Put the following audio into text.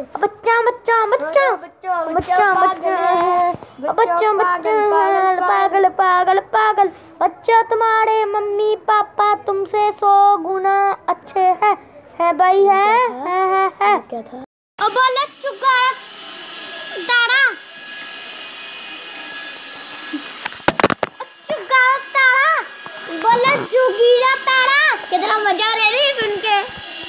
बच्चा बच्चा बच्चा। बच्चा बच्चा बच्चा बच्चा पागल पागल पागल पागल बच्चा तुम्हारे मम्मी पापा तुमसे सौ गुना अच्छे हैं। है भाई है है है है। क्या था? अब चुका दारा बोले जुगीरा तारा। कितना मज़ा रह रही